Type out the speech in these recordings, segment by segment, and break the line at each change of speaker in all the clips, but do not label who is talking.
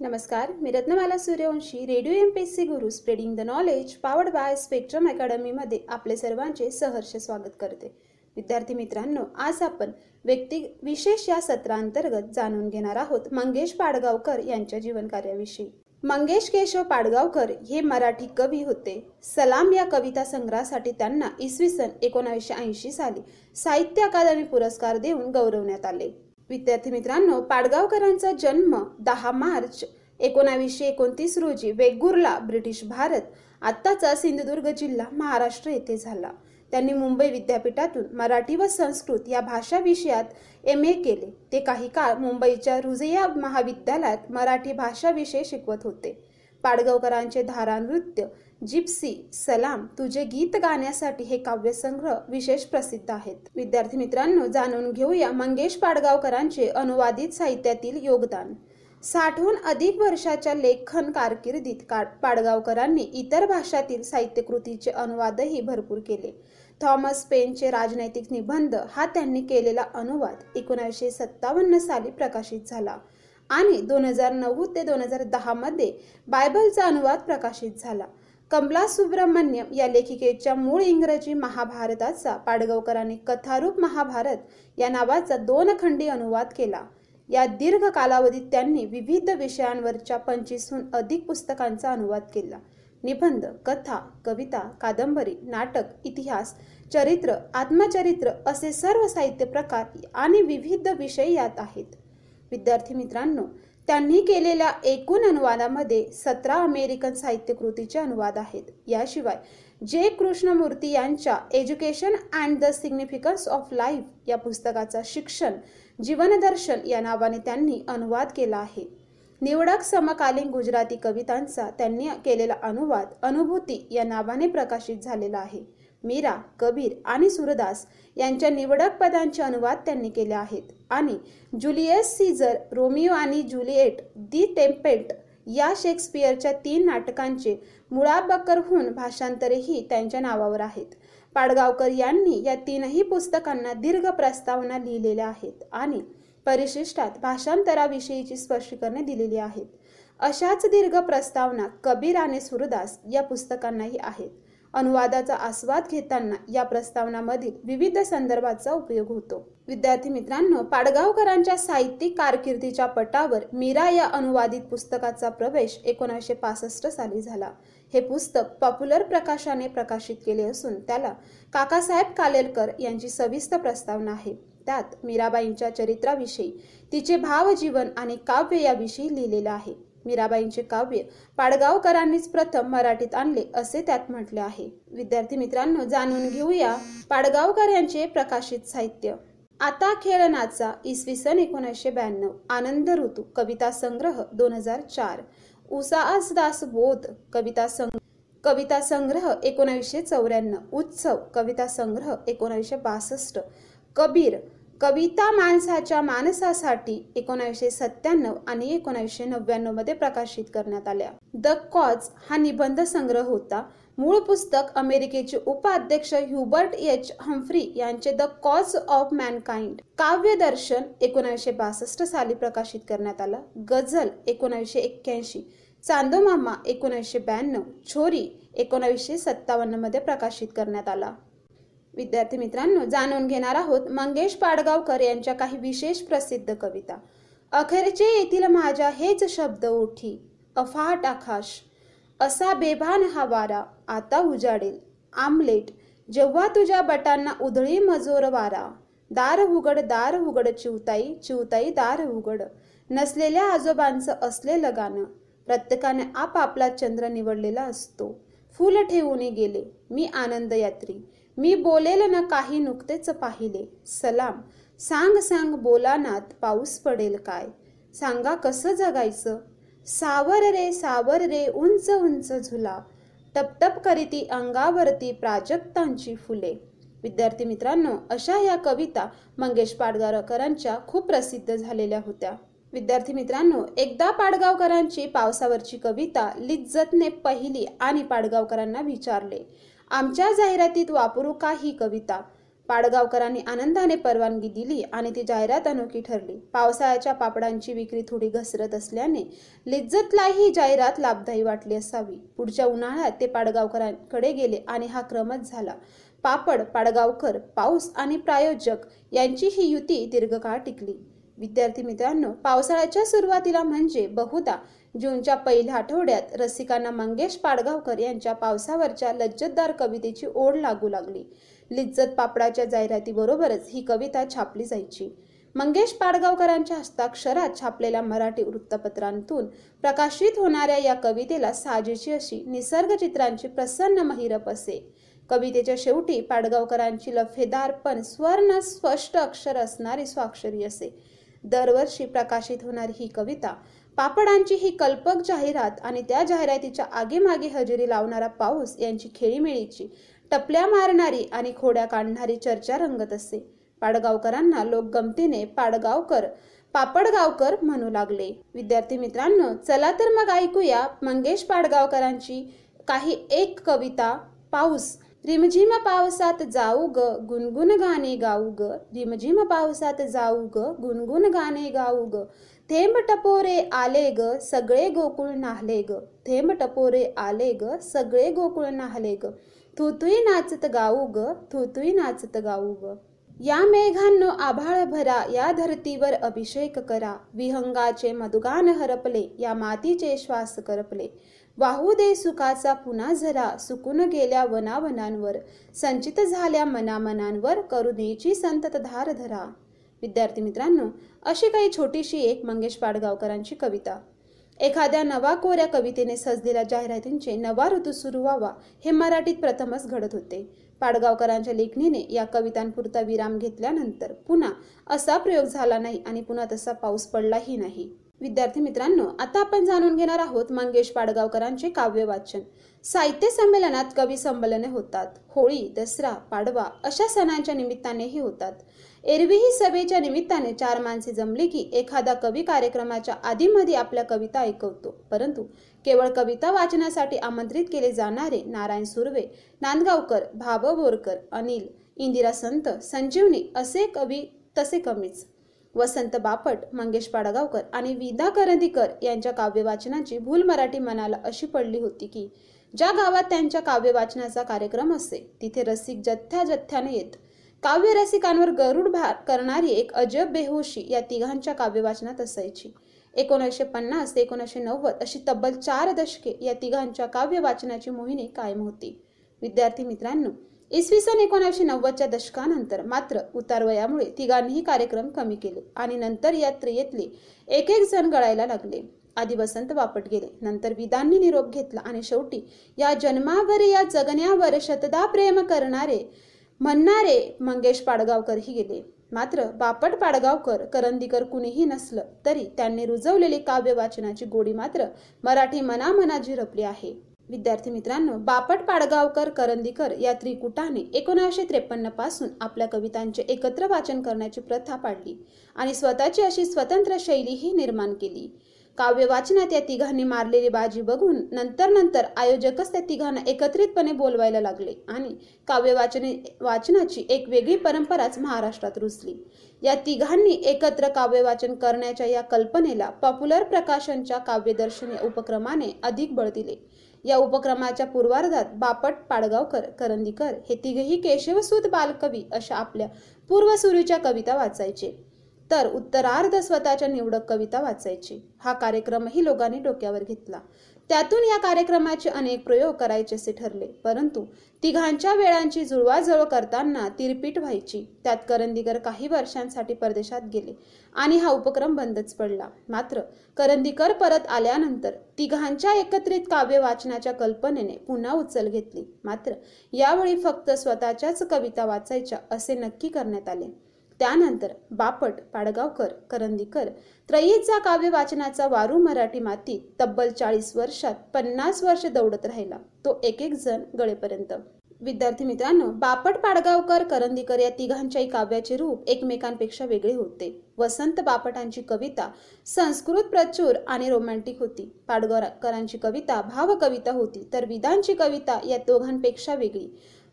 नमस्कार मी Ratnamala Suryavanshi radio M P S C Guru spreading the knowledge powered by Spectrum अकॅडमीमध्ये आपले सर्वांचे सहर्ष स्वागत करते. विद्यार्थी मित्रांनो आज आपण व्यक्ती विशेष या सत्रांतर्गत जाणून घेणार आहोत मंगेश पाडगावकर यांच्या जीवनकार्याविषयी. मंगेश केशव पाडगावकर हे मराठी कवी होते. सलाम या कविता संग्रहासाठी त्यांना इसवी सन एकोणावीसशे ऐंशी साली साहित्य अकादमी पुरस्कार देऊन गौरवण्यात आले. विद्यार्थी मित्रांनो पाडगावकरांचा जन्म दहा मार्च एकोणावीसशे एकोणतीस रोजी वेगुर्ला ब्रिटिश भारत आत्ताचा सिंधुदुर्ग जिल्हा महाराष्ट्र येथे झाला. त्यांनी मुंबई विद्यापीठातून मराठी व संस्कृत या भाषा विषयात एम ए केले. ते काही काळ मुंबईच्या रुझिया महाविद्यालयात मराठी भाषा विषय शिकवत होते. पाडगावकरांचे धारा नृत्य जिप्सी सलाम तुझे गीत गाण्यासाठी हे काव्यसंग्रह विशेष प्रसिद्ध आहेत. विद्यार्थी मित्रांनो जाणून घेऊया मंगेश पाडगावकरांचे अनुवादित साहित्यातील योगदान. साठहून अधिक वर्षाच्या लेखन कारकिर्दीत पाडगावकरांनी इतर भाषातील साहित्यकृतीचे अनुवादही भरपूर केले. थॉमस पेनचे राजनैतिक निबंध हा त्यांनी केलेला अनुवाद एकोणीसशे सत्तावन्न साली प्रकाशित झाला. आणि दोन हजार नऊ ते दोन हजार दहामध्ये बायबलचा अनुवाद प्रकाशित झाला. कमला सुब्रमण्यम या लेखिकेच्या मूळ इंग्रजी महाभारताचा पाडगावकरांनी कथारूप महाभारत या नावाचा दोन खंडी अनुवाद केला. या दीर्घ कालावधीत त्यांनी विविध विषयांवरच्या पंचवीसहून अधिक पुस्तकांचा अनुवाद केला. निबंध कथा कविता कादंबरी नाटक इतिहास चरित्र आत्मचरित्र असे सर्व साहित्य प्रकार आणि विविध विषय यात आहेत. विद्यार्थी मित्रांनो त्यांनी केलेल्या एकूण अनुवादामध्ये सतरा अमेरिकन साहित्य कृतीचे अनुवाद आहेत. याशिवाय जे कृष्णमूर्ती यांच्या education and the significance of life या पुस्तकाचा शिक्षण जीवनदर्शन या नावाने त्यांनी अनुवाद केला आहे. निवडक समकालीन गुजराती कवितांचा त्यांनी केलेला अनुवाद अनुभूती या नावाने प्रकाशित झालेला आहे. मीरा कबीर आणि सूरदास यांच्या निवडक पदांचे अनुवाद त्यांनी केले आहेत. आणि जुलियस सीझर रोमिओ आणि जुलिएट दी टेम्पेट या शेक्सपियरच्या तीन नाटकांचे मुळाबकरहून भाषांतरेही त्यांच्या नावावर आहेत. पाडगावकर यांनी या तीनही पुस्तकांना दीर्घ प्रस्तावना लिहिलेल्या आहेत आणि परिशिष्टात भाषांतराविषयीची स्पष्टीकरणे दिलेली आहेत. अशाच दीर्घ प्रस्तावना कबीर आणि सुरदास या पुस्तकांनाही आहेत. अनुवादाचा आस्वाद घेताना या प्रस्तावनामधील विविध संदर्भाचा उपयोग होतो. विद्यार्थी मित्रांनो पाडगावकरांच्या साहित्यिक कारकिर्दीच्या पटावर मीरा या अनुवादित पुस्तकाचा प्रवेश एकोणीसशे पासष्ट साली झाला. हे पुस्तक पॉप्युलर प्रकाशाने प्रकाशित केले असून त्याला काकासाहेब कालेलकर यांची सविस्तर प्रस्तावना आहे. त्यात मीराबाईंच्या चरित्राविषयी तिचे भावजीवन आणि काव्य याविषयी लिहिलेलं आहे. मीराबाईंचे काव्य पाडगावकरांनीच प्रथम मराठीत आणले असे त्यात म्हटले आहे. विद्यार्थी मित्रांनो जाणून घेऊया पाडगावकर यांचे प्रकाशित साहित्य. आता खेळनाचा इसवी सन एकोणीसशे ब्याण्णव आनंद ऋतू कविता संग्रह दोन हजार चार. उसास दास बोध कविता संग्रह कविता संग्रह एकोणावीसशे चौऱ्याण्णव. उत्सव कविता संग्रह एकोणावीसशे बासष्ट. कबीर कविता माणसाच्या माणसासाठी एकोणावीसशे सत्त्याण्णव आणि एकोणावीसशे नव्याण्णवमध्ये प्रकाशित करण्यात आल्या. द कॉज हा निबंध संग्रह होता. मूळ पुस्तक अमेरिकेचे उपाध्यक्ष ह्युबर्ट एच. हम्फ्री यांचे द कॉज ऑफ मॅनकाइंड काव्य दर्शन एकोणावीसशे बासष्ट साली प्रकाशित करण्यात आला. गझल एकोणावीसशे एक्क्याऐंशी. चांदोमामा एकोणावीसशे ब्याण्णव. छोरी एकोणावीसशे सत्तावन्नमध्ये प्रकाशित करण्यात आला. विद्यार्थी मित्रांनो जाणून घेणार आहोत मंगेश पाडगावकर यांच्या काही विशेष प्रसिद्ध कविता. अखेरचे येथील माझ्या हेच शब्द ओठी अफाट आकाश. असा बेभान हा वारा आता उजाडेल. आमलेट जेव्हा तुझ्या बटांना उधळी मजोर वारा. दार उघड दार उघड चिवताई चिवताई दार उघड. नसलेल्या आजोबांचं असलेलं गाणं प्रत्येकाने आपापला चंद्र निवडलेला असतो. फुल ठेवून गेले मी आनंद यात्री मी बोलेल ना काही नुकतेच पाहिले. सलाम. सांग सांग बोलानात पाऊस पडेल काय? सांगा कसं जगायचं? सावर रे सावर रे उंच उंच झुला. टपटप करीती अंगावरती प्राजक्तांची फुले. विद्यार्थी मित्रांनो अशा या कविता मंगेश पाडगावकरांच्या खूप प्रसिद्ध झालेल्या होत्या. विद्यार्थी मित्रांनो एकदा पाडगावकरांची पावसावरची कविता लिज्जतने पहिली आणि पाडगावकरांना विचारले. आमच्या जाहिरातीत वापरू का ही कविता. पाडगावकरांनी आनंदाने परवानगी दिली आणि ती जाहिरात अनोखी ठरली. पावसाळ्याच्या पापडांची विक्री थोडी घसरत असल्याने लिज्जतला ही जाहिरात लाभदायी वाटली असावी. पुढच्या उन्हाळ्यात ते पाडगावकरांकडे गेले आणि हा क्रमच झाला. पापड पाडगावकर पाऊस आणि प्रायोजक यांची ही युती दीर्घकाळ टिकली. विद्यार्थी मित्रांनो पावसाळ्याच्या सुरुवातीला म्हणजे बहुधा जूनच्या पहिल्या आठवड्यात रसिकांना मंगेश पाडगावकर यांच्या पावसावरच्या लज्जतदार कवितेची ओढ लागू लागली. लिज्जत पापडाच्या जाहिरातीबरोबरच ही कविता छापली जायची. मंगेश पाडगावकरांच्या हस्ताक्षरात छापलेल्या मराठी वृत्तपत्रांतून प्रकाशित होणाऱ्या या कवितेला साजेची अशी निसर्ग चित्रांची प्रसन्न महिरप असे. कवितेच्या शेवटी पाडगावकरांची लफेदार पण स्वर्ण स्पष्ट अक्षर असणारी स्वाक्षरी असे. दरवर्षी प्रकाशित होणारी ही कविता पापडांची ही कल्पक जाहिरात आणि त्या जाहिरातीच्या आगेमागे हजेरी लावणारा पाऊस यांची खेळीमेळीची टपल्या मारणारी आणि खोड्या काढणारी चर्चा रंगत असे. पाडगावकरांना लोक गमतीने पाडगावकर पापडगावकर म्हणू लागले. विद्यार्थी मित्रांनो चला तर मग ऐकूया मंगेश पाडगावकरांची काही एक कविता पाऊस. रिमझिम पावसात जाऊ ग गुणगुण गाणे गाऊ ग. रिमझिम पावसात जाऊ ग गुणगुण गाणे गाऊ ग. थेंब टपोरे आले ग सगळे गोकुळ नाहले ग. थेंब टपोरे आले ग सगळे गोकुळ नाहले ग. थुतुई नाचत गाऊ ग थुतुई नाचत गाऊ ग. या मेघांनो आभाळ भरा या धरतीवर अभिषेक करा. विहंगाचे मधुगान हरपले या मातीचे श्वास करपले. वाहू दे सुखाचा पुन्हा झरा सुकून गेल्या वनावनांवर. संचित झाल्या मनामनांवर करुणेची संतत धार धरा. विद्यार्थी मित्रांनो अशी काही छोटीशी एक मंगेश पाडगावकरांची कविता. एखाद्या नवा कोऱ्या कवितेने सजलेल्या जाहिरातींचे नवा ऋतू सुरू व्हावा हे मराठीत प्रथमच घडत होते. पाडगावकरांच्या लेखणीने या कवितांपुरता विराम घेतल्यानंतर पुन्हा असा प्रयोग झाला नाही आणि पुन्हा तसा पाऊस पडलाही नाही. विद्यार्थी मित्रांनो आता आपण जाणून घेणार आहोत मंगेश पाडगावकरांचे काव्य वाचन साहित्य संमेलनात कवी संमेलने होतात. होळी दसरा पाडवा अशा सणांच्या निमित्तानेही होतात. एरवीही सभेच्या निमित्ताने चार माणसे जमली की एखादा कवी कार्यक्रमाच्या आधीमध्ये आपल्या कविता ऐकवतो. परंतु केवळ कविता वाचनासाठी आमंत्रित केले जाणारे नारायण सुर्वे नांदगावकर भाव बोरकर अनिल इंदिरा संत संजीवनी असे कवी तसे कमीच. वसंत बापट मंगेश पाडगावकर आणि विदा करंदीकर यांच्या काव्य वाचनाची भूल मराठी मनाला अशी पडली होती की ज्या गावात त्यांच्या काव्य वाचनाचा कार्यक्रम असे तिथे रसिक जथ्या जथ्याने येत. काव्य रसिकांवर गरुड भार करणारी एक अजब बेहोशी या तिघांच्या काव्य वाचनात असायची. एकोणीसशे पन्नास ते एकोणीसशे नव्वद अशी तब्बल चार दशके या तिघांच्या काव्य वाचनाची मोहिनी कायम होती. विद्यार्थी मित्रांनो इसवी सन एकोणीसशे नव्वदच्या दशकानंतर मात्र उतारवयामुळे तिघांनीही कार्यक्रम कमी केले आणि नंतर या त्रियेतले एक एक जण गळायला लागले. आधी वसंत वापट गेले. नंतर विदांनी निरोप घेतला आणि शेवटी या जन्मावर या जगण्यावर शतदा प्रेम करणारे म्हणणारे मंगेश पाडगावकरही गेले. मात्र बापट पाडगावकर करंदीकर कुणीही नसलं तरी त्यांनी रुजवलेली काव्य वाचनाची गोडी मात्र मराठी मनामना झिरपली आहे. विद्यार्थी मित्रांनो बापट पाडगावकर करंदीकर या त्रिकुटाने एकोणीसशे त्रेपन्नपासून आपल्या कवितांचे एकत्र वाचन करण्याची प्रथा पाडली आणि स्वतःची अशी स्वतंत्र शैलीही निर्माण केली. काव्य वाचनात या तिघांनी मारलेली बाजी बघून नंतर नंतर आयोजकच त्या तिघांना एकत्रितपणे बोलवायला लागले आणि काव्य वाचने वाचनाची एक वेगळी परंपराच महाराष्ट्रात रुजली. या तिघांनी एकत्र काव्य वाचन करण्याच्या या कल्पनेला पॉप्युलर प्रकाशनच्या काव्यदर्शन या उपक्रमाने अधिक बळ दिले. या उपक्रमाच्या पूर्वार्धात बापट पाडगावकर करंदीकर हे तिघेही केशवसूत बालकवी अशा आपल्या पूर्वसुरीच्या कविता वाचायचे. तर उत्तरार्ध स्वतःच्या निवडक कविता वाचायची. हा कार्यक्रमही लोकांनी डोक्यावर घेतला. त्यातून या कार्यक्रमाचे अनेक प्रयोग करायचे असे ठरले. परंतु तिघांच्या वेळांची जुळवाजुळव करताना तिरपीट व्हायची. त्यात करंदीकर काही वर्षांसाठी परदेशात गेले आणि हा उपक्रम बंदच पडला. मात्र करंदीकर परत आल्यानंतर तिघांच्या एकत्रित काव्य वाचनाच्या कल्पनेने पुन्हा उचल घेतली. मात्र यावेळी फक्त स्वतःच्याच कविता वाचायच्या असे नक्की करण्यात आले. त्यानंतर बापट पाडगावकर करंदीकर त्रयीचा काव्य वाचनाचा वारू मराठी माती तब्बल चाळीस वर्षात पन्नास वर्ष दौडत राहिला. तो एक एक जण गळेपर्यंत. विद्यार्थी मित्रांनो बापट पाडगावकर करंदीकर या तिघांच्याही काव्याचे रूप एकमेकांपेक्षा वेगळे होते. वसंत बापटांची कविता संस्कृत प्रचूर आणि रोमॅन्टिक होती. पाडगावकरांची कविता भावकविता होती तर विदांची कविता या दोघांपेक्षा वेगळी.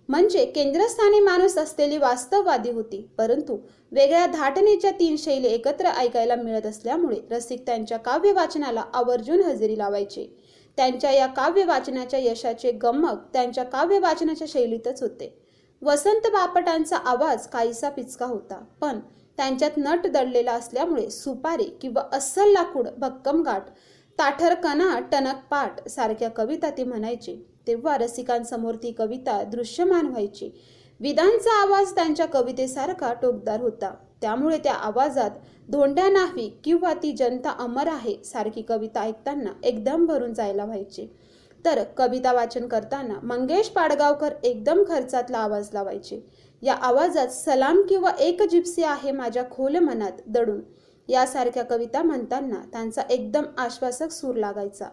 म्हणजे केंद्रस्थानी माणूस असलेली वास्तववादी होती. परंतु वेगळ्या धाटणीच्या तीन शैली एकत्र ऐकायला मिळत असल्यामुळे रसिक त्यांच्या काव्य वाचनाला आवर्जून हजेरी लावायचे. त्यांच्या या काव्य वाचनाच्या यशाचे गमक त्यांच्या काव्य वाचनाच्या शैलीतच होते. वसंत बापटांचा आवाज काहीसा पिचका होता पण त्यांच्यात नट दडलेला असल्यामुळे सुपारी किंवा अस्सल लाकूड भक्कम गाठ ताठरकणा टणक पाट सारख्या कविता ती म्हणायची. तेव्हा रसिकांसमोर ती कविता दृश्यमान व्हायची. विदांचा आवाज त्यांच्या कवितेसारखा टोकदार होता. त्यामुळे त्या आवाजात धोंड्या नाही किंवा ती जनता अमर आहे सारखी कविता ऐकताना एकदम भरून जायला व्हायची. तर कविता वाचन करताना मंगेश पाडगावकर एकदम खर्चातला आवाज लावायचे. या आवाजात सलाम किंवा एक जिप्सी आहे माझ्या खोल मनात दडून. यासारख्या कविता म्हणताना त्यांचा एकदम आश्वासक सूर लागायचा.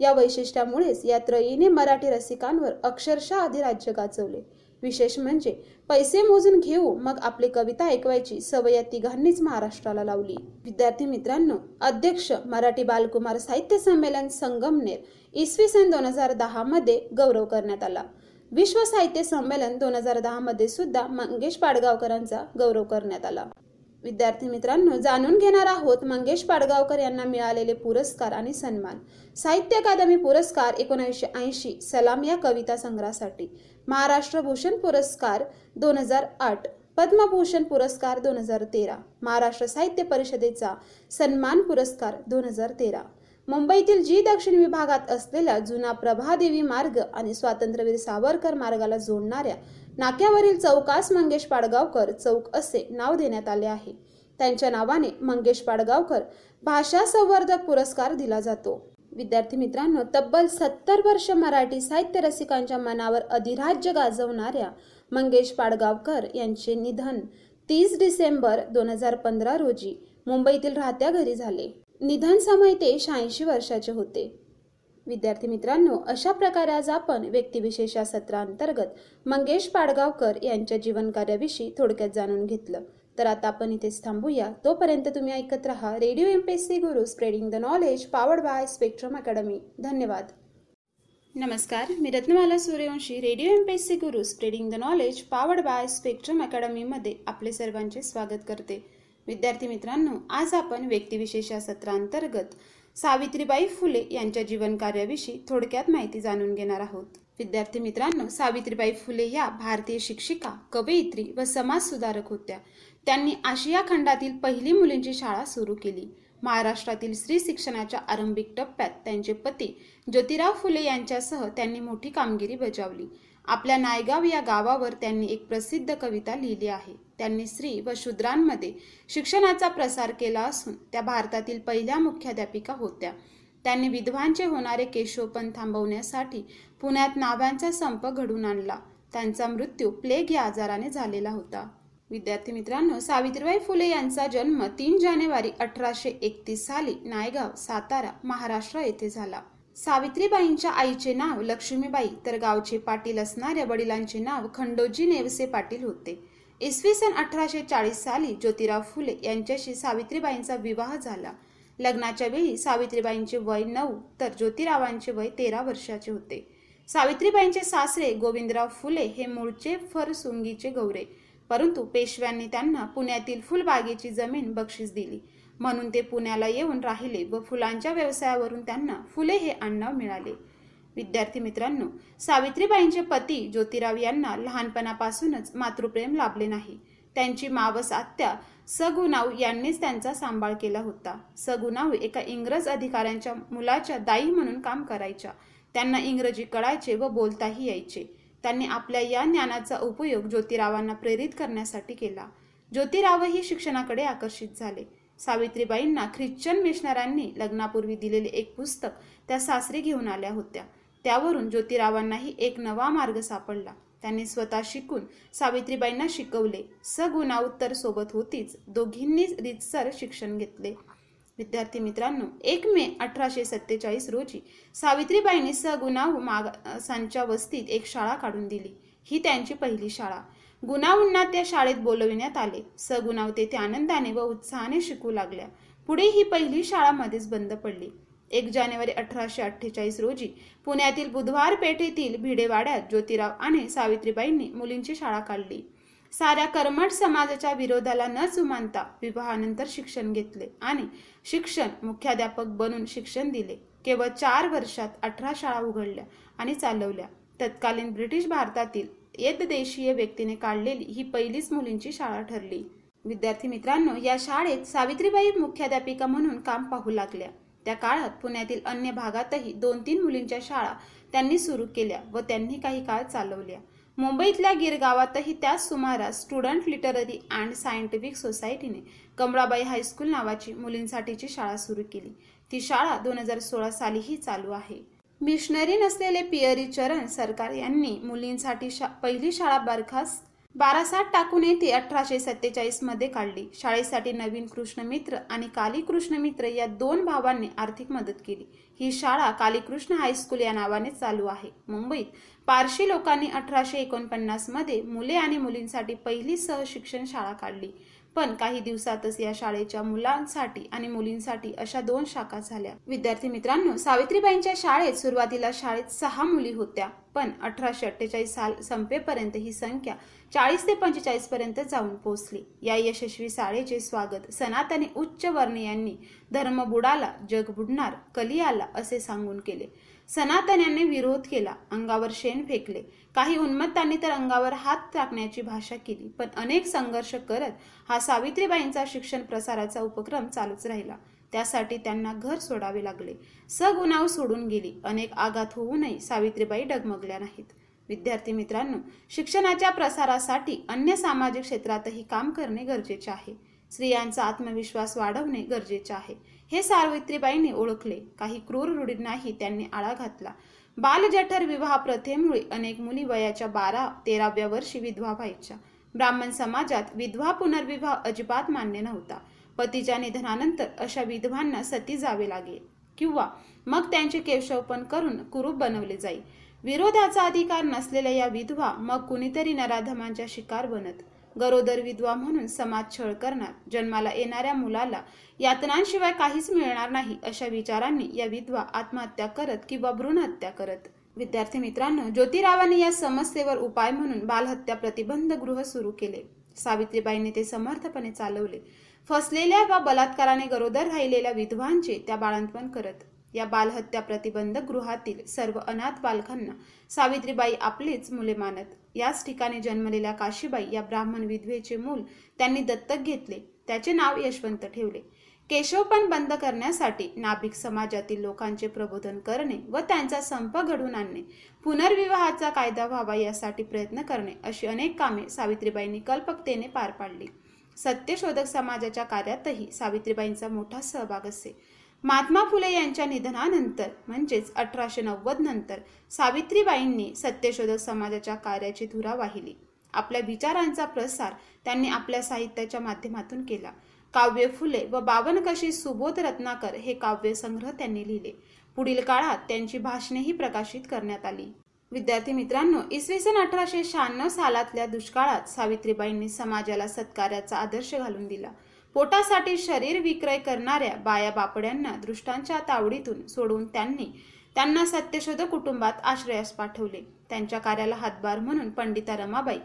या वैशिष्ट्यामुळेच या त्रयीने मराठी रसिकांवर अक्षरशः अधिराज्य गाजवले. विशेष म्हणजे पैसे मोजून घेऊ मग आपली कविता ऐकवायची सवय या तिघांनीच महाराष्ट्राला लावली. विद्यार्थी मित्रांनो अध्यक्ष मराठी बालकुमार साहित्य संमेलन संगमनेर इसवी सन दोन हजार दहा मध्ये गौरव करण्यात आला. विश्व साहित्य संमेलन दोन हजार दहा मध्ये सुद्धा मंगेश पाडगावकरांचा गौरव करण्यात आला. विद्यार्थी मित्रांनो जाणून घेणार आहोत मंगेश पाडगावकर यांना मिळालेले पुरस्कार आणि सन्मान. साहित्य अकादमी पुरस्कार एकोणीसशे ऐंशी सलाम या कविता संग्रहासाठी. महाराष्ट्र भूषण पुरस्कार दोन हजार आठ पद्मभूषण पुरस्कार दोन हजार तेरा महाराष्ट्र साहित्य परिषदेचा सन्मान पुरस्कार दोन हजार तेरा. मुंबईतील जी दक्षिण विभागात असलेला जुना प्रभादेवी मार्ग आणि स्वातंत्र्यवीर सावरकर मार्गाला जोडणाऱ्या नाक्यावरील चौकास मंगेश पाडगावकर चौक असे नाव देण्यात आले आहे. त्यांच्या नावाने मंगेश पाडगावकर भाषा संवर्धक पुरस्कार दिला जातो. विद्यार्थी मित्रांनो तब्बल सत्तर वर्ष मराठी साहित्य रसिकांच्या मनावर अधिराज्य गाजवणाऱ्या मंगेश पाडगावकर यांचे निधन तीस डिसेंबर दोन हजार पंधरा रोजी मुंबईतील राहत्या घरी झाले. निधन समय ते शहाऐंशी वर्षाचे होते. विद्यार्थी मित्रांनो अशा प्रकारे आज आपण व्यक्तिविशेष या सत्रांतर्गत मंगेश पाडगावकर यांच्या जीवनकार्याविषयी थोडक्यात जाणून घेतलं. तर आता आपण इथेच थांबूया. तोपर्यंत तुम्ही ऐकत राहा radio M P S C Guru spreading the knowledge powered by Spectrum academy. धन्यवाद. नमस्कार मी Ratnamala Suryavanshi radio M P S C Guru spreading the knowledge powered by Spectrum अकॅडमीमध्ये आपले सर्वांचे स्वागत करते. विद्यार्थी मित्रांनो आज आपण व्यक्तिविशेष या सत्रांतर्गत सावित्रीबाई फुले यांच्या जीवन कार्याविषयी थोडक्यात माहिती जाणून घेणार आहोत. विद्यार्थी मित्रांनो सावित्रीबाई फुले या भारतीय शिक्षिका कवयित्री व समाज सुधारक होत्या. त्यांनी आशिया खंडातील पहिली मुलींची शाळा सुरू केली. महाराष्ट्रातील स्त्री शिक्षणाच्या आरंभिक टप्प्यात त्यांचे पती ज्योतिराव फुले यांच्यासह त्यांनी मोठी कामगिरी बजावली. आपल्या नायगाव या गावावर त्यांनी एक प्रसिद्ध कविता लिहिली आहे. त्यांनी स्त्री व शूद्रांमध्ये शिक्षणाचा प्रसार केला असून त्या भारतातील पहिल्या मुख्याध्यापिका होत्या. त्यांनी विधवांचे होणारे केशोपन थांबवण्यासाठी पुण्यात नाव्यांचा संप घडून आणला. त्यांचा मृत्यू प्लेग या आजाराने झालेला होता. विद्यार्थी मित्रांनो सावित्रीबाई फुले यांचा जन्म तीन जानेवारी अठराशे एकतीस साली नायगाव सातारा महाराष्ट्र येथे झाला. सावित्रीबाईंच्या आईचे नाव लक्ष्मीबाई तर गावचे पाटील असणाऱ्या वडिलांचे नाव खंडोजी नेवसे पाटील होते. इसवी सन अठराशे चाळीस साली ज्योतिराव फुले यांच्याशी सावित्रीबाईंचा विवाह झाला. लग्नाच्या वेळी सावित्रीबाईंचे वय नऊ तर ज्योतिरावांचे वय तेरा वर्षाचे होते. सावित्रीबाईंचे सासरे गोविंदराव फुले हे मूळचे फरसुंगीचे गौरे परंतु पेशव्यांनी त्यांना पुण्यातील फुलबागेची जमीन बक्षीस दिली. म्हणून ते पुण्याला येऊन राहिले व फुलांच्या व्यवसायावरून त्यांना फुले हे आडनाव मिळाले. विद्यार्थी मित्रांनो सावित्रीबाईंचे पती ज्योतिराव यांना लहानपणापासूनच मातृप्रेम लाभले नाही. त्यांची मावस आत्या सगुनाव यांनीच त्यांचा सांभाळ केला होता. सगुनाव एका इंग्रज अधिकाऱ्यांच्या मुलाच्या दाई म्हणून काम करायच्या. त्यांना इंग्रजी कळायचे व बोलताही यायचे. त्यांनी आपल्या या ज्ञानाचा उपयोग ज्योतिरावांना प्रेरित करण्यासाठी केला. ज्योतिरावही शिक्षणाकडे आकर्षित झाले. सावित्रीबाईंना ख्रिश्चन मिशनरांनी लग्नापूर्वी दिलेले एक पुस्तक त्या सासरी घेऊन आल्या होत्या. त्यावरून ज्योतिरावांनाही एक नवा मार्ग सापडला. त्यांनी स्वतः शिकून सावित्रीबाईंना शिकवले. सगुणावत्तर सोबत होतीच दोघींनी रितसर शिक्षण घेतले. विद्यार्थी मित्रांनो एक मे अठराशे सत्तेचाळीस रोजी सावित्रीबाईंनी सगुणाव मागासांच्या वस्तीत एक शाळा काढून दिली. ही त्यांची पहिली शाळा. गुणावूंना त्या शाळेत बोलविण्यात आले. सगुणाव तेथे आनंदाने व उत्साहाने शिकू लागल्या. पुढे ही पहिली शाळा मध्येच बंद पडली. एक जानेवारी अठराशे अठ्ठेचाळीस रोजी पुण्यातील बुधवार पेठेतील भिडेवाड्यात ज्योतिराव आणि सावित्रीबाईंनी मुलींची शाळा काढली. साऱ्या कर्मठ समाजाच्या विरोधाला न जुमानता विवाहानंतर शिक्षण घेतले आणि शिक्षण मुख्याध्यापक बनून शिक्षण दिले. केवळ चार वर्षात अठरा शाळा उघडल्या आणि चालवल्या. तत्कालीन ब्रिटिश भारतातील देशीय व्यक्तीने काढलेली ही पहिलीच मुलींची शाळा ठरली. विद्यार्थी मित्रांनो या शाळेत सावित्रीबाई मुख्याध्यापिका म्हणून काम पाहू लागल्या. त्या काळात पुण्यातील अन्य भागातही दोन तीन मुलींच्या शाळा त्यांनी सुरू केल्या व त्यांनी काही काळ चालवल्या. मुंबईतल्या गिरगावातही त्याच सुमारास स्टुडंट लिटररी अँड सायंटिफिक सोसायटीने कमळाबाई हायस्कूल नावाची मुलींसाठीची शाळा सुरू केली. ती शाळा दोन हजार सोळा सालीही चालू आहे. मिशनरी नसलेले पियरी चरण सरकार यांनी मुलींसाठी शा पहिली शाळा बरखास्त बारासात टाकून येथे अठराशे सत्तेचाळीसमध्ये काढली. शाळेसाठी नवीन कृष्णमित्र आणि काली कृष्णमित्र या दोन भावांनी आर्थिक मदत केली. ही शाळा कालीकृष्ण हायस्कूल या नावाने चालू आहे. मुंबईत पारशी लोकांनी अठराशे एकोणपन्नासमध्ये मुले आणि मुलींसाठी पहिली सहशिक्षण शाळा काढली. पण काही दिवसातच या शाळेच्या मुलांसाठी आणि मुलींसाठी अशा दोन शाखा झाल्या. विद्यार्थी मित्रांनो सावित्रीबाईंच्या शाळेत सुरुवातीला शाळेत सहा मुली होत्या पण अठराशे अठ्ठेचाळीस साल संपेपर्यंत ही संख्या चाळीस ते पंचेचाळीस पर्यंत जाऊन पोहोचली. या यशस्वी शाळेचे स्वागत सनातनी उच्च वर्णीयांनी धर्म बुडाला जग बुडणार कली आला असे सांगून केले. सनातन्यांनी विरोध केला. अंगावर शेण फेकले. काही उन्मत्तांनी तर अंगावर हात टाकण्याची भाषा केली. पण अनेक संघर्ष करत हा सावित्रीबाईंचा शिक्षण प्रसाराचा उपक्रम चालूच राहिला. त्यासाठी त्यांना घर सोडावे लागले. सगुणाव सोडून गेली. अनेक आघात होऊनही सावित्रीबाई डगमगल्या नाहीत. विद्यार्थी मित्रांनो शिक्षणाच्या प्रसारासाठी अन्य सामाजिक क्षेत्रातही काम करणे गरजेचे आहे. स्त्रियांचा आत्मविश्वास वाढवणे गरजेचे आहे. हे सावित्रीबाईंनी ओळखले. काही क्रूर रूढींनाही त्यांनी आळा घातला. बालजठर विवाह प्रथेमुळे अनेक मुली वयाच्या बारा तेराव्या वर्षी विधवा व्हायच्या. ब्राह्मण समाजात विधवा पुनर्विवाह अजिबात मान्य नव्हता. पतीच्या निधनानंतर अशा विधवांना सती जावे लागे किंवा मग त्यांचे केशवपण करून कुरूप बनवले जाई. विरोधाचा अधिकार नसलेल्या या विधवा मग कुणीतरी नराधमांच्या शिकार बनत गरोदर विधवा म्हणून समाज छळ करणार. जन्माला येणाऱ्या मुलाला यातनांशिवाय काहीच मिळणार नाही अशा विचारांनी या विधवा आत्महत्या करत किंवा भ्रूण हत्या करत. विद्यार्थी मित्रांनो ज्योतिरावांनी या समस्येवर उपाय म्हणून बालहत्या प्रतिबंध गृह सुरू केले. सावित्रीबाईंनी ते समर्थपणे चालवले. फसलेल्या वा बलात्काराने गरोदर राहिलेल्या विधवांचे त्या बाळंतपण करत. या बालहत्या प्रतिबंध गृहातील सर्व अनाथ बालकांना सावित्रीबाई आपलीच मुले मानत याच ठिकाणी जन्मलेल्या काशीबाई या ब्राह्मण विधवेचे मूल त्यांनी दत्तक घेतले त्याचे नाव यशवंत ठेवले. केशवपण बंद करण्यासाठी नाभिक समाजातील लोकांचे प्रबोधन करणे व त्यांचा संप घडून आणणे पुनर्विवाहाचा कायदा व्हावा यासाठी प्रयत्न करणे अशी अनेक कामे सावित्रीबाईंनी कल्पकतेने पार पाडली. सत्यशोधक समाजाच्या कार्यातही सावित्रीबाईंचा मोठा सहभाग असे महात्मा फुले यांच्या निधनानंतर म्हणजेच अठराशे नव्वद नंतर सावित्रीबाईंनी सत्यशोधक समाजाच्या कार्याची धुरा वाहिली. आपल्या विचारांचा प्रसार त्यांनी आपल्या साहित्याच्या माध्यमातून केला. काव्य फुले व बावनकशी सुबोध रत्नाकर हे काव्यसंग्रह त्यांनी लिहिले. पुढील काळात त्यांची भाषणेही प्रकाशित करण्यात आली. विद्यार्थी मित्रांनो इसवी सन अठराशे शहाण्णव सालातल्या दुष्काळात सावित्रीबाईंनी समाजाला सत्कार्याचा आदर्श घालून दिला. पोटासाठी शरीर विक्रय करणाऱ्या बाया बापड्यांना दृष्टांच्या तावडीतून सोडून त्यांनी त्यांना सत्यशोध कुटुंबात आश्रयास पाठवले. त्यांच्या कार्याला हातभार म्हणून पंडिता रमाबाई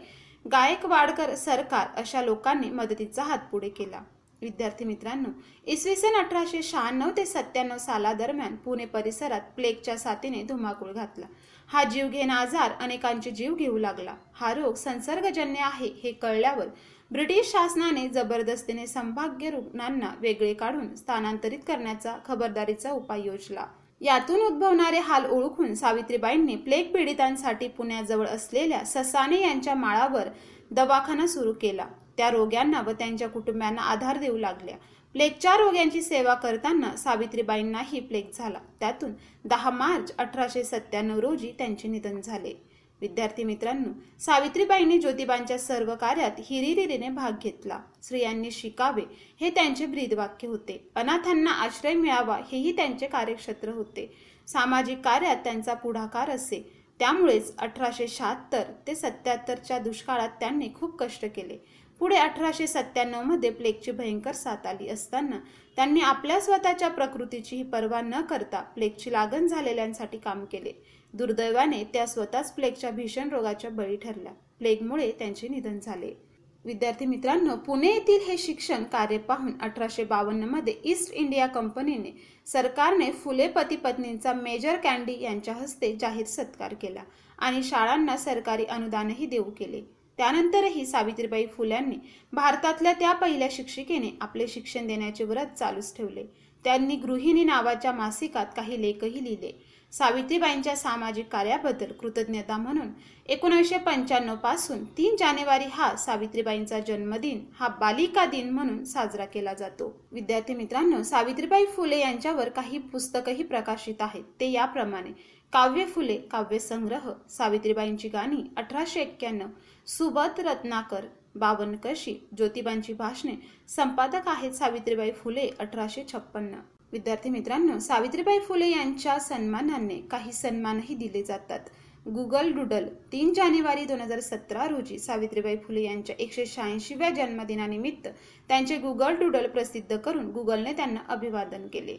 गायकवाडकर सरकार अशा लोकांनी मदतीचा हात पुढे केला. विद्यार्थी मित्रांनो इसवी सन अठराशे शहाण्णव ते सत्त्याण्णव सालादरम्यान पुणे परिसरात प्लेगच्या साथीने धुमाकूळ घातला. हा जीवघेणा आजार अनेकांचे जीव घेऊ लागला. हा रोग संसर्गजन्य आहे हे कळल्यावर ब्रिटिश शासनाने जबरदस्तीने संभाग्य रुग्णांना वेगळे काढून स्थानांतरित करण्याचा खबरदारीचा उपाय योजला. यातून उद्भवणारे हाल ओळखून सावित्रीबाईंनी प्लेग पीडितांसाठी पुण्याजवळ असलेल्या ससाने यांच्या माळावर दवाखाना सुरू केला. त्या रोग्यांना व त्यांच्या कुटुंबियांना आधार देऊ लागल्या. प्लेगच्या रोग्यांची सेवा करताना सावित्रीबाईंनाही प्लेग झाला. त्यातून दहा मार्च अठराशे सत्त्याण्णव रोजी त्यांचे निधन झाले. विद्यार्थी मित्रांनो सावित्रीबाईंनी ज्योतिबांच्या सर्व कार्यात हिरिरीने भाग घेतला. स्त्रियांनी शिकावे हे त्यांचे ब्रीदवाक्य होते. अनाथांना आश्रय मिळावा हेही त्यांचे कार्यक्षेत्र होते. सामाजिक कार्यात त्यांचा पुढाकार असे. त्यामुळेच अठराशे शहात्तर ते सत्याहत्तरच्या दुष्काळात त्यांनी खूप कष्ट केले. पुढे अठराशे सत्त्याण्णवमध्ये प्लेगची भयंकर साथ आली असताना त्यांनी आपल्या स्वतःच्या प्रकृतीचीही पर्वा न करता प्लेगची लागण झालेल्यांसाठी काम केले. दुर्दैवाने त्या स्वतःच प्लेगच्या भीषण रोगाच्या बळी ठरल्या. प्लेगमुळे त्यांचे निधन झाले. विद्यार्थी मित्रांनो पुणे येथील हे शिक्षण कार्य पाहून अठराशे बावन्नमध्ये ईस्ट इंडिया कंपनीने सरकारने फुले पती पत्नींचा मेजर कॅन्डी यांच्या हस्ते जाहीर सत्कार केला आणि शाळांना सरकारी अनुदानही देऊ केले. त्यानंतरही सावित्रीबाई फुल्यांनी भारतातल्या त्या पहिल्या शिक्षिकेने आपले शिक्षण देण्याचे व्रत चालूच ठेवले. त्यांनी गृहिणी नावाच्या मासिकात काही लेखही लिहिले. सावित्रीबाईंच्या सामाजिक कार्याबद्दल कृतज्ञता म्हणून एकोणीसशे पंच्याण्णवपासून तीन जानेवारी हा सावित्रीबाईंचा जन्मदिन हा बालिका दिन म्हणून साजरा केला जातो. विद्यार्थी मित्रांनो सावित्रीबाई फुले यांच्यावर काही पुस्तकही प्रकाशित आहेत. ते याप्रमाणे काव्य फुले काव्यसंग्रह सावित्रीबाईंची गाणी अठराशे एक्क्याण्णव सुबत रत्नाकर बावन कशी ज्योतिबांची भाषणे संपादक आहेत सावित्रीबाई फुले अठराशे छप्पन्न. विद्यार्थी मित्रांनो सावित्रीबाई फुले यांच्या सन्मानाने काही सन्मानही दिले जातात. गुगल डुडल तीन जानेवारी दोन हजार सतरा रोजी सावित्रीबाई फुले यांच्या एकशे शहाऐंशीव्या जन्मदिनानिमित्त त्यांचे गुगल डुडल प्रसिद्ध करून गुगलने त्यांना अभिवादन केले.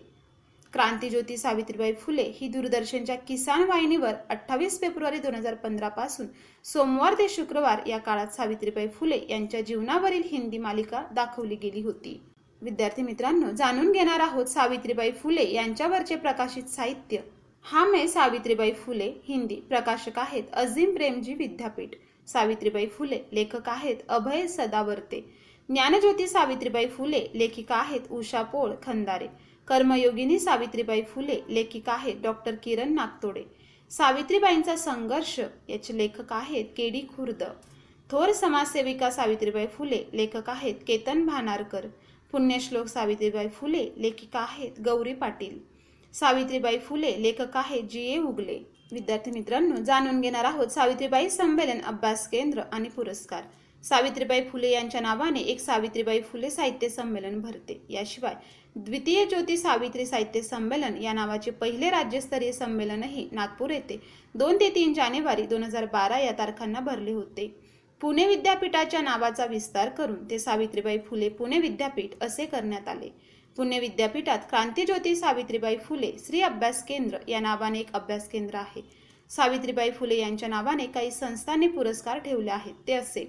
क्रांतीज्योती सावित्रीबाई फुले ही दूरदर्शनच्या किसान वाहिनीवर अठ्ठावीस फेब्रुवारी दोन हजार पंधरा पासून सोमवार ते शुक्रवार या काळात सावित्रीबाई फुले यांच्या जीवनावरील हिंदी मालिका दाखवली गेली होती. विद्यार्थी मित्रांनो जाणून घेणार आहोत सावित्रीबाई फुले यांच्यावरचे प्रकाशित साहित्य. हा मे सावित्रीबाई फुले हिंदी प्रकाशक आहेत अझीम प्रेमजी विद्यापीठ. सावित्रीबाई फुले लेखक आहेत अभय सदावर्ते. ज्ञानज्योती सावित्रीबाई फुले लेखिका आहेत उषा पोळ खंदारे. कर्मयोगिनी सावित्रीबाई फुले लेखिका आहेत डॉक्टर किरण नागतोडे. सावित्रीबाईंचा संघर्ष याचे लेखक आहेत केडी खुर्द. थोर समाजसेविका सावित्रीबाई फुले लेखक आहेत केतन भानारकर. पुण्यश्लोक सावित्रीबाई फुले लेखिका आहेत गौरी पाटील. सावित्रीबाई फुले लेखक आहेत जी ए उगले. विद्यार्थी मित्रांनो जाणून घेणार आहोत सावित्रीबाई संमेलन अभ्यास केंद्र आणि पुरस्कार. सावित्रीबाई फुले यांच्या नावाने एक सावित्रीबाई फुले साहित्य संमेलन भरते. याशिवाय द्वितीय ज्योती सावित्री साहित्य संमेलन या नावाचे पहिले राज्यस्तरीय संमेलनही नागपूर येथे दोन ते तीन जानेवारी दोन हजार बारा या तारखांना भरले होते. पुणे विद्यापीठाच्या नावाचा विस्तार करून ते सावित्रीबाई फुले पुणे विद्यापीठ असे करण्यात आले. पुणे विद्यापीठात क्रांतीज्योती सावित्रीबाई फुले श्री अभ्यास केंद्र या नावाने एक अभ्यास केंद्र आहे. सावित्रीबाई फुले यांच्या नावाने काही संस्थांनी पुरस्कार ठेवले आहेत ते असे.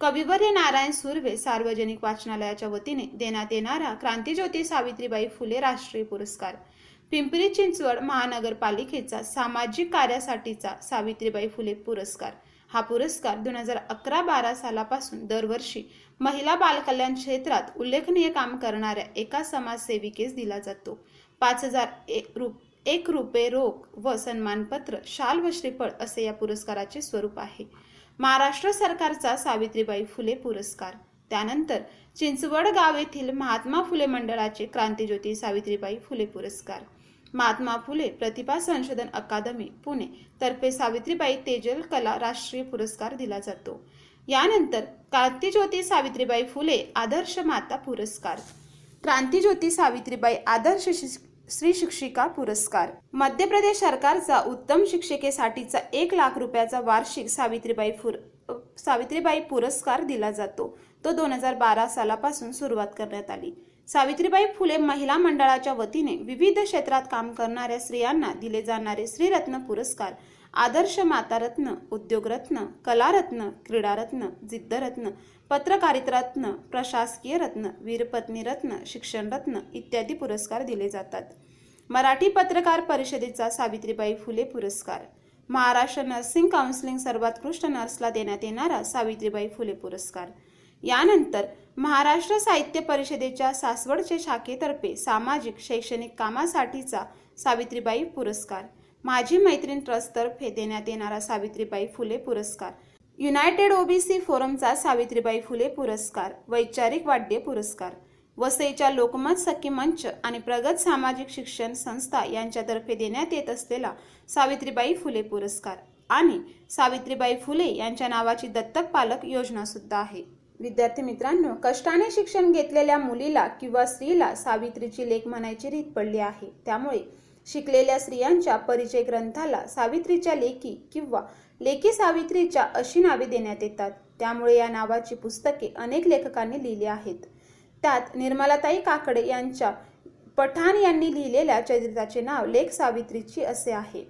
कविवर्य नारायण सुर्वे सार्वजनिक वाचनालयाच्या वतीने देण्यात येणारा क्रांतीज्योती सावित्रीबाई फुले राष्ट्रीय पुरस्कार. पिंपरी चिंचवड महानगरपालिकेचा सामाजिक कार्यासाठीचा सावित्रीबाई फुले पुरस्कार. हा पुरस्कार दोन हजार अकरा बारा सालापासून दरवर्षी महिला बालकल्याण क्षेत्रात उल्लेखनीय काम करणाऱ्या एका समाजसेविकेस दिला जातो. पाच हजार एक रुपये रोख व सन्मानपत्र शाल व श्रीफळ असे या पुरस्काराचे स्वरूप आहे. महाराष्ट्र सरकारचा सावित्रीबाई फुले पुरस्कार. त्यानंतर चिंचवड गाव येथील महात्मा फुले मंडळाचे क्रांतीज्योती सावित्रीबाई फुले पुरस्कार. महात्मा फुले प्रतिभा संशोधन अकादमी पुणे. तर्फे सावित्रीबाई तेजल कला राष्ट्रीय पुरस्कार दिला जातो. यानंतर क्रांतीज्योती सावित्रीबाई फुले आदर्श माता पुरस्कार. क्रांतीज्योती सावित्रीबाई आदर्श श्री शिक्षिका पुरस्कार. मध्य प्रदेश सरकारचा उत्तम शिक्षिकेसाठीचा एक लाख रुपयाचा वार्षिक सावित्रीबाई फुर सावित्रीबाई पुरस्कार दिला जातो. तो दोन हजार बारा सालापासून सुरुवात करण्यात आली. सावित्रीबाई फुले महिला मंडळाच्या वतीने विविध क्षेत्रात काम करणाऱ्या स्त्रियांना दिले जाणारे श्रीरत्न पुरस्कार आदर्श मातारत्न उद्योगरत्न कलारत्न क्रीडारत्न जिद्दरत्न पत्रकारितरत्न प्रशासकीय रत्न वीरपत्नी रत्न शिक्षणरत्न इत्यादी पुरस्कार दिले जातात. मराठी पत्रकार परिषदेचा सावित्रीबाई फुले पुरस्कार. महाराष्ट्र नर्सिंग काउन्सिलिंग सर्वोत्कृष्ट नर्सला देण्यात येणारा सावित्रीबाई फुले पुरस्कार. यानंतर महाराष्ट्र साहित्य परिषदेच्या सासवडच्या शाखेतर्फे सामाजिक शैक्षणिक कामासाठीचा सावित्रीबाई पुरस्कार. माझी मैत्रीण ट्रस्टतर्फे देण्यात येणारा सावित्रीबाई फुले पुरस्कार. युनायटेड ओबीसी फोरमचा सावित्रीबाई फुले पुरस्कार. वैचारिक वाद्य पुरस्कार. वसईच्या लोकमत सखी मंच आणि प्रगत सामाजिक शिक्षण संस्था यांच्यातर्फे देण्यात येत असलेला सावित्रीबाई फुले पुरस्कार. आणि सावित्रीबाई फुले यांच्या नावाची दत्तक पालक योजना सुद्धा आहे. विद्यार्थी मित्रांनो कष्टाने शिक्षण घेतलेल्या मुलीला किंवा स्त्रीला सावित्रीची लेख म्हणायची रीत पडली आहे. त्यामुळे शिकलेल्या स्त्रियांच्या परिचय ग्रंथाला सावित्रीच्या लेखी किंवा लेखी सावित्रीच्या अशी नावे देण्यात येतात. त्यामुळे या नावाची पुस्तके अनेक लेखकांनी लिहिली आहेत. त्यात निर्मलाताई काकडे यांच्या पठाण यांनी लिहिलेल्या चरित्राचे नाव लेख सावित्रीची असे आहे.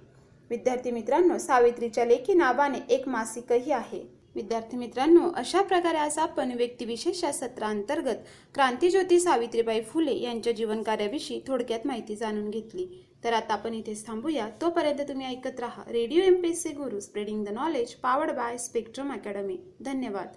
विद्यार्थी मित्रांनो सावित्रीच्या लेखी नावाने एक मासिकही आहे. विद्यार्थी मित्रांनो अशा प्रकारे आज आपण व्यक्तिविशेष या सत्रांतर्गत क्रांतीज्योती सावित्रीबाई फुले यांच्या जीवनकार्याविषयी थोडक्यात माहिती जाणून घेतली. तर आता आपण इथेच थांबूया. तोपर्यंत तुम्ही ऐकत राहा radio M P C Guru spreading the knowledge powered by Spectrum academy धन्यवाद.